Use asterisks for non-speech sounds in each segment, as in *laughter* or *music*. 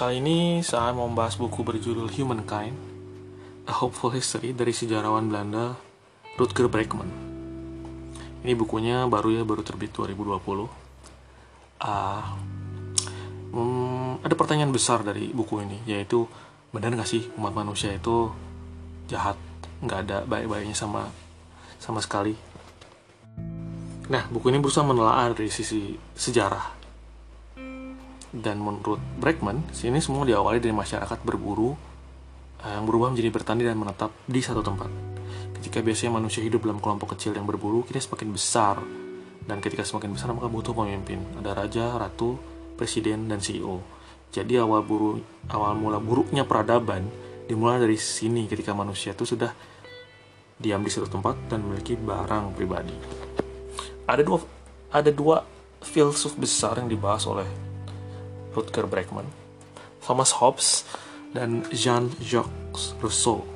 Kali ini saya mau membahas buku berjudul Humankind, A Hopeful History dari sejarawan Belanda Rutger Bregman. Ini bukunya baru ya, baru terbit 2020. Ah, hmm, ada pertanyaan besar dari buku ini, yaitu benar nggak sih umat manusia itu jahat, nggak ada baik-baiknya sama sama sekali. Nah, buku ini berusaha menelaah dari sisi sejarah dan menurut Bregman, sini semua diawali dari masyarakat berburu eh, yang berubah menjadi bertani dan menetap di satu tempat. Ketika biasanya manusia hidup dalam kelompok kecil yang berburu, kini semakin besar. Dan ketika semakin besar, maka butuh pemimpin. Ada raja, ratu, presiden, dan CEO. Jadi awal buru, awal mula buruknya peradaban dimulai dari sini ketika manusia itu sudah diam di satu tempat dan memiliki barang pribadi. Ada dua ada dua filsuf besar yang dibahas oleh Rutger Bregman, Thomas Hobbes, dan Jean-Jacques Rousseau.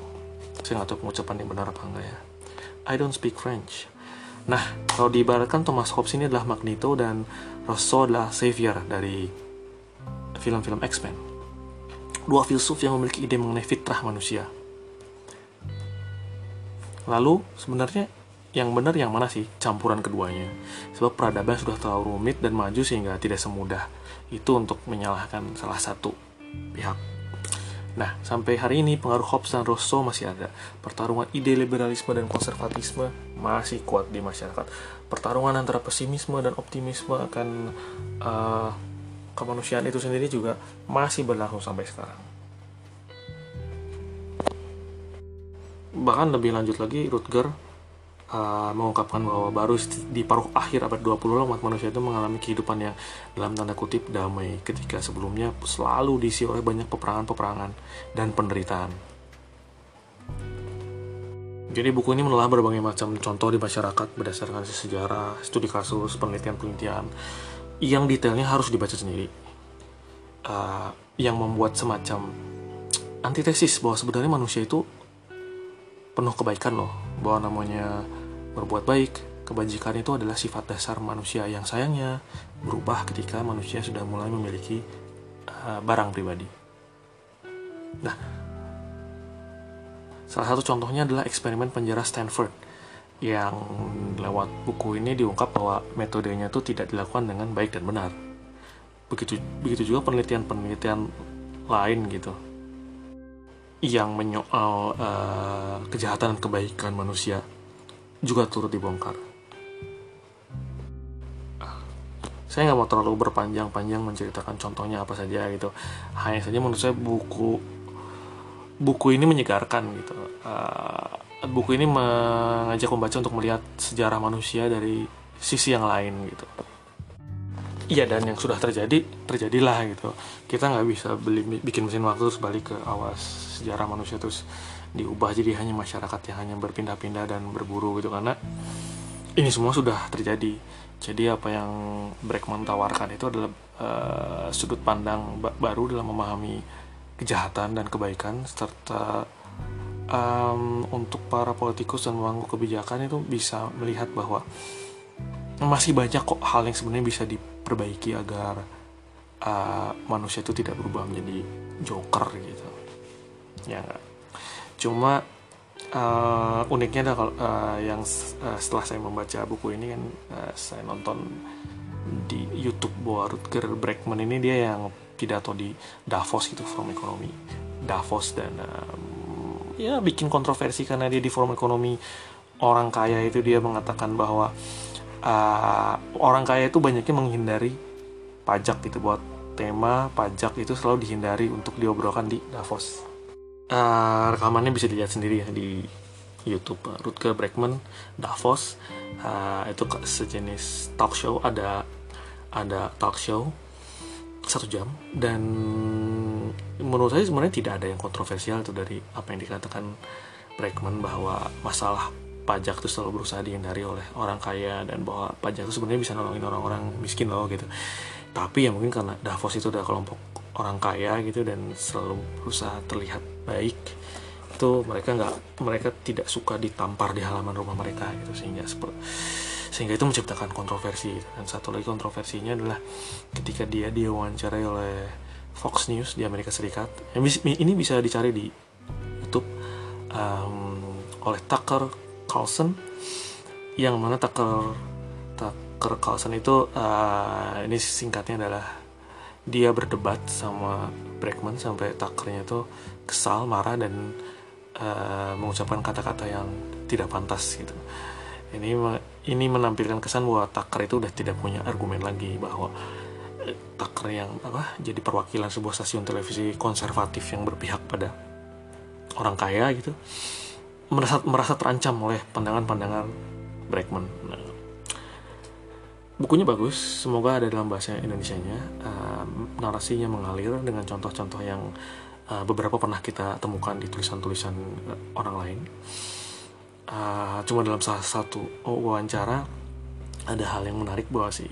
Saya nggak tahu pengucapan yang benar apa enggak ya. I don't speak French. Nah, kalau diibaratkan Thomas Hobbes ini adalah Magneto dan Rousseau adalah Savior dari film-film X-Men. Dua filsuf yang memiliki ide mengenai fitrah manusia. Lalu, sebenarnya yang benar yang mana sih campuran keduanya? Sebab peradaban sudah terlalu rumit dan maju sehingga tidak semudah itu untuk menyalahkan salah satu pihak. Nah, sampai hari ini pengaruh Hobbes dan Rousseau masih ada. Pertarungan ide liberalisme dan konservatisme masih kuat di masyarakat. Pertarungan antara pesimisme dan optimisme akan uh, kemanusiaan itu sendiri juga masih berlangsung sampai sekarang. Bahkan lebih lanjut lagi, Rutger uh, mengungkapkan bahwa baru di paruh akhir abad 20 umat manusia itu mengalami kehidupan yang dalam tanda kutip damai ketika sebelumnya selalu diisi oleh banyak peperangan-peperangan dan penderitaan. Jadi buku ini menelah berbagai macam contoh di masyarakat berdasarkan sejarah, studi kasus, penelitian-penelitian yang detailnya harus dibaca sendiri. Uh, yang membuat semacam antitesis bahwa sebenarnya manusia itu penuh kebaikan loh bahwa namanya berbuat baik. Kebajikan itu adalah sifat dasar manusia yang sayangnya berubah ketika manusia sudah mulai memiliki uh, barang pribadi. Nah salah satu contohnya adalah eksperimen penjara Stanford yang lewat buku ini diungkap bahwa metodenya itu tidak dilakukan dengan baik dan benar. Begitu begitu juga penelitian-penelitian lain gitu yang menyoal uh, kejahatan dan kebaikan manusia juga turut dibongkar. Saya nggak mau terlalu berpanjang-panjang menceritakan contohnya apa saja gitu. Hanya saja menurut saya buku buku ini menyegarkan gitu. Uh, buku ini mengajak membaca untuk melihat sejarah manusia dari sisi yang lain gitu iya dan yang sudah terjadi terjadilah gitu kita nggak bisa beli bikin mesin waktu terus balik ke awas sejarah manusia terus diubah jadi hanya masyarakat yang hanya berpindah-pindah dan berburu gitu karena ini semua sudah terjadi jadi apa yang Breckman tawarkan itu adalah uh, sudut pandang baru dalam memahami kejahatan dan kebaikan serta um, untuk para politikus dan pemangku kebijakan itu bisa melihat bahwa masih banyak kok hal yang sebenarnya bisa diperbaiki agar uh, manusia itu tidak berubah menjadi joker gitu ya gak? Cuma uh, uniknya adalah kalau uh, yang uh, setelah saya membaca buku ini kan uh, saya nonton di YouTube bahwa Rutger Bregman ini dia yang pidato di Davos gitu forum ekonomi Davos dan um, ya bikin kontroversi karena dia di forum ekonomi orang kaya itu dia mengatakan bahwa uh, orang kaya itu banyaknya menghindari pajak gitu buat tema pajak itu selalu dihindari untuk diobrolkan di Davos. Uh, rekamannya bisa dilihat sendiri ya di YouTube. Uh, Rutger Bregman Davos. Uh, itu sejenis talk show ada ada talk show satu jam. Dan menurut saya sebenarnya tidak ada yang kontroversial itu dari apa yang dikatakan Bregman bahwa masalah pajak itu selalu berusaha dihindari oleh orang kaya dan bahwa pajak itu sebenarnya bisa nolongin orang-orang miskin loh gitu. Tapi ya mungkin karena Davos itu udah kelompok orang kaya gitu dan selalu berusaha terlihat baik itu mereka nggak mereka tidak suka ditampar di halaman rumah mereka gitu sehingga seperti sehingga itu menciptakan kontroversi dan satu lagi kontroversinya adalah ketika dia diwawancarai oleh Fox News di Amerika Serikat. Ini bisa dicari di YouTube um, oleh Tucker Carlson yang mana Tucker Tucker Carlson itu uh, ini singkatnya adalah dia berdebat sama Bregman sampai Tuckernya itu kesal marah dan uh, mengucapkan kata-kata yang tidak pantas gitu ini ini menampilkan kesan bahwa Tucker itu udah tidak punya argumen lagi bahwa eh, Tucker yang apa jadi perwakilan sebuah stasiun televisi konservatif yang berpihak pada orang kaya gitu merasa merasa terancam oleh pandangan-pandangan Bregman. Nah, bukunya bagus, semoga ada dalam bahasa Indonesia-nya. Uh, narasinya mengalir dengan contoh-contoh yang uh, beberapa pernah kita temukan di tulisan-tulisan uh, orang lain. Uh, cuma dalam salah satu wawancara ada hal yang menarik bahwa si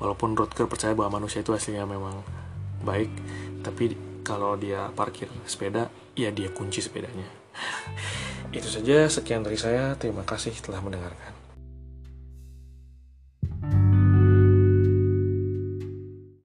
walaupun Rutger percaya bahwa manusia itu aslinya memang baik, tapi kalau dia parkir sepeda, ya dia kunci sepedanya. *laughs* Itu saja, sekian dari saya. Terima kasih telah mendengarkan.